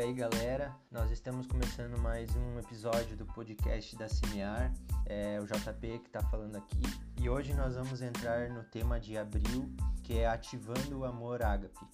E aí galera, nós estamos começando mais um episódio do podcast da Cinear, é o JP que está falando aqui, e hoje nós vamos entrar no tema de abril, que é ativando o amor ágape.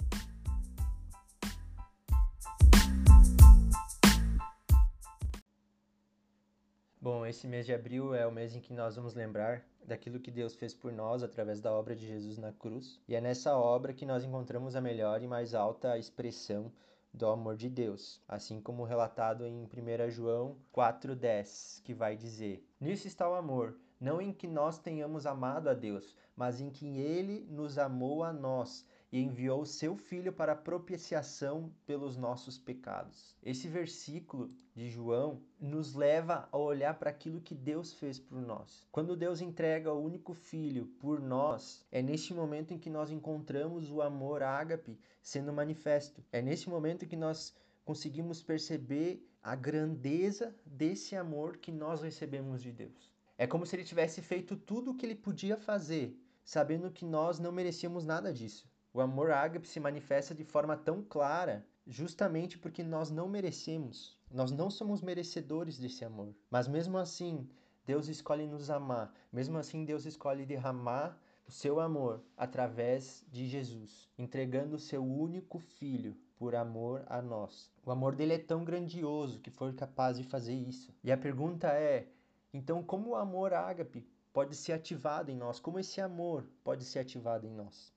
Bom, esse mês de abril é o mês em que nós vamos lembrar daquilo que Deus fez por nós através da obra de Jesus na cruz, e é nessa obra que nós encontramos a melhor e mais alta expressão do amor de Deus, assim como relatado em 1 João 4,10, que vai dizer: Nisso está o amor, não em que nós tenhamos amado a Deus, mas em que Ele nos amou a nós e enviou seu Filho para propiciação pelos nossos pecados. Esse versículo de João nos leva a olhar para aquilo que Deus fez por nós. Quando Deus entrega o único Filho por nós, é neste momento em que nós encontramos o amor ágape sendo manifesto. É nesse momento que nós conseguimos perceber a grandeza desse amor que nós recebemos de Deus. É como se ele tivesse feito tudo o que ele podia fazer, sabendo que nós não merecíamos nada disso. O amor ágape se manifesta de forma tão clara justamente porque nós não merecemos. Nós não somos merecedores desse amor. Mas mesmo assim, Deus escolhe nos amar. Mesmo assim, Deus escolhe derramar o seu amor através de Jesus, entregando o seu único filho por amor a nós. O amor dele é tão grandioso que foi capaz de fazer isso. E a pergunta é: então, como o amor ágape pode ser ativado em nós? Como esse amor pode ser ativado em nós?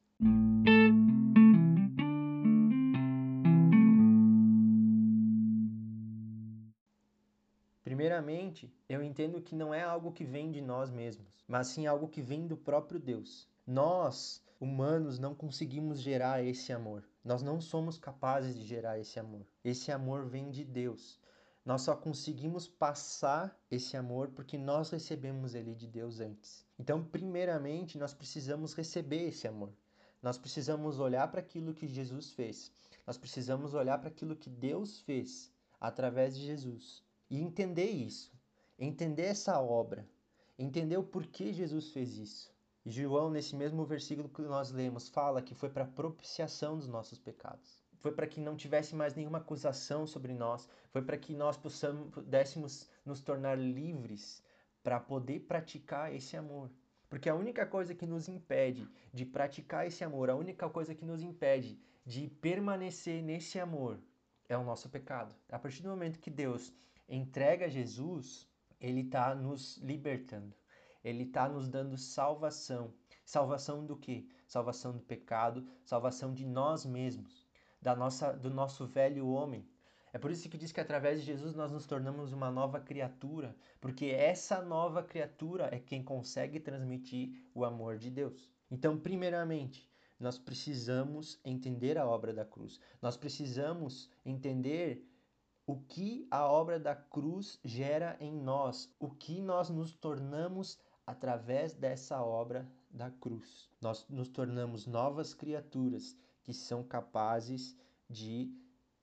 Primeiramente, eu entendo que não é algo que vem de nós mesmos, mas sim algo que vem do próprio Deus. Nós, humanos, não conseguimos gerar esse amor. Nós não somos capazes de gerar esse amor. Esse amor vem de Deus. Nós só conseguimos passar esse amor porque nós recebemos ele de Deus antes. Então, primeiramente, nós precisamos receber esse amor. Nós precisamos olhar para aquilo que Jesus fez. Nós precisamos olhar para aquilo que Deus fez através de Jesus e entender isso, entender essa obra, entender o porquê Jesus fez isso. João, nesse mesmo versículo que nós lemos, fala que foi para propiciação dos nossos pecados. Foi para que não tivesse mais nenhuma acusação sobre nós, foi para que nós possamos, pudéssemos nos tornar livres para poder praticar esse amor. Porque a única coisa que nos impede de praticar esse amor, a única coisa que nos impede de permanecer nesse amor é o nosso pecado. A partir do momento que Deus entrega Jesus, ele está nos libertando. Ele está nos dando salvação. Salvação do quê? Salvação do pecado, salvação de nós mesmos, da nossa, do nosso velho homem. É por isso que diz que através de Jesus nós nos tornamos uma nova criatura, porque essa nova criatura é quem consegue transmitir o amor de Deus. Então, primeiramente, nós precisamos entender a obra da cruz. Nós precisamos entender o que a obra da cruz gera em nós, o que nós nos tornamos através dessa obra da cruz. Nós nos tornamos novas criaturas que são capazes de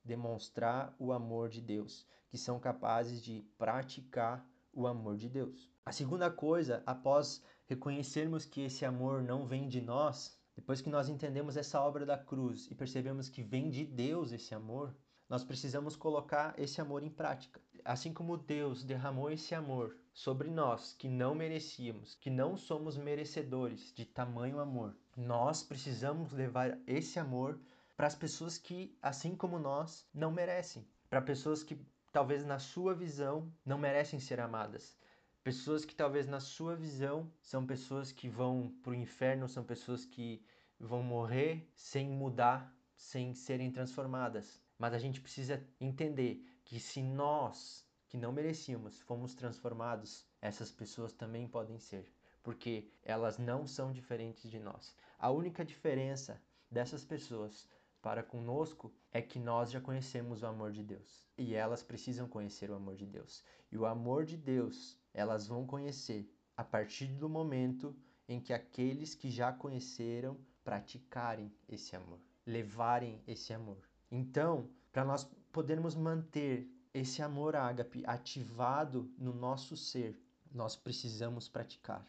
demonstrar o amor de Deus, que são capazes de praticar o amor de Deus. A segunda coisa, após reconhecermos que esse amor não vem de nós, depois que nós entendemos essa obra da cruz e percebemos que vem de Deus esse amor, nós precisamos colocar esse amor em prática. Assim como Deus derramou esse amor sobre nós que não merecíamos, que não somos merecedores de tamanho amor, nós precisamos levar esse amor para as pessoas que, assim como nós, não merecem. Para pessoas que talvez na sua visão não merecem ser amadas. Pessoas que talvez na sua visão são pessoas que vão para o inferno, são pessoas que vão morrer sem mudar, sem serem transformadas. Mas a gente precisa entender que se nós, que não merecíamos, fomos transformados, essas pessoas também podem ser, porque elas não são diferentes de nós. A única diferença dessas pessoas para conosco é que nós já conhecemos o amor de Deus e elas precisam conhecer o amor de Deus. E o amor de Deus elas vão conhecer a partir do momento em que aqueles que já conheceram praticarem esse amor, levarem esse amor. Então, para nós podermos manter esse amor ágape ativado no nosso ser, nós precisamos praticar.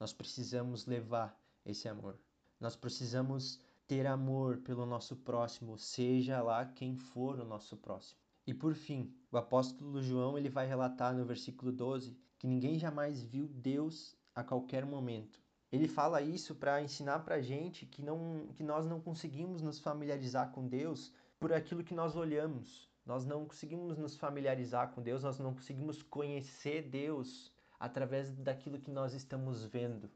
Nós precisamos levar esse amor. Nós precisamos ter amor pelo nosso próximo, seja lá quem for o nosso próximo. E por fim, o apóstolo João ele vai relatar no versículo 12 que ninguém jamais viu Deus a qualquer momento. Ele fala isso para ensinar para a gente que, não, que nós não conseguimos nos familiarizar com Deus por aquilo que nós olhamos. Nós não conseguimos nos familiarizar com Deus, nós não conseguimos conhecer Deus através daquilo que nós estamos vendo.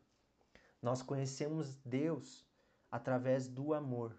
Nós conhecemos Deus através do amor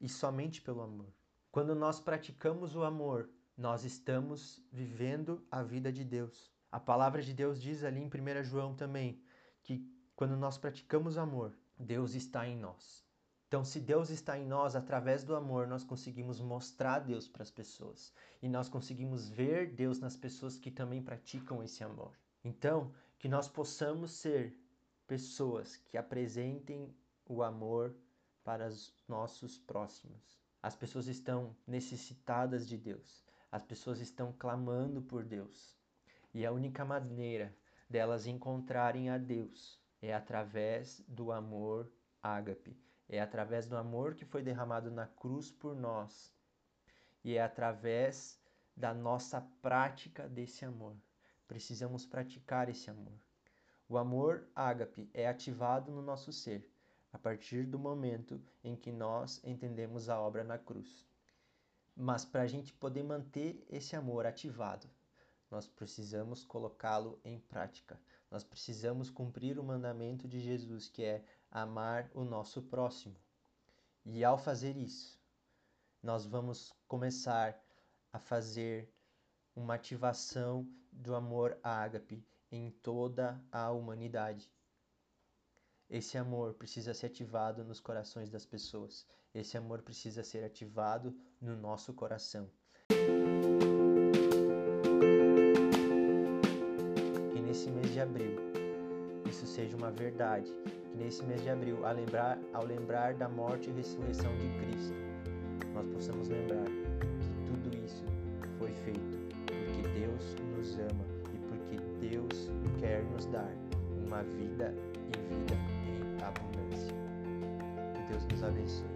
e somente pelo amor. Quando nós praticamos o amor, nós estamos vivendo a vida de Deus. A palavra de Deus diz ali em 1 João também que quando nós praticamos amor, Deus está em nós. Então, se Deus está em nós, através do amor, nós conseguimos mostrar Deus para as pessoas. E nós conseguimos ver Deus nas pessoas que também praticam esse amor. Então, que nós possamos ser pessoas que apresentem o amor para os nossos próximos. As pessoas estão necessitadas de Deus. As pessoas estão clamando por Deus. E a única maneira delas encontrarem a Deus é através do amor ágape. É através do amor que foi derramado na cruz por nós. E é através da nossa prática desse amor. Precisamos praticar esse amor. O amor ágape é ativado no nosso ser a partir do momento em que nós entendemos a obra na cruz. Mas para a gente poder manter esse amor ativado, nós precisamos colocá-lo em prática. Nós precisamos cumprir o mandamento de Jesus, que é amar o nosso próximo. E ao fazer isso, nós vamos começar a fazer uma ativação do amor ágape em toda a humanidade. Esse amor precisa ser ativado nos corações das pessoas. Esse amor precisa ser ativado no nosso coração. De abril isso seja uma verdade. Que nesse mês de abril, ao lembrar, ao lembrar da morte e ressurreição de Cristo, nós possamos lembrar que tudo isso foi feito porque Deus nos ama e porque Deus quer nos dar uma vida e vida abundância. Que Deus nos abençoe.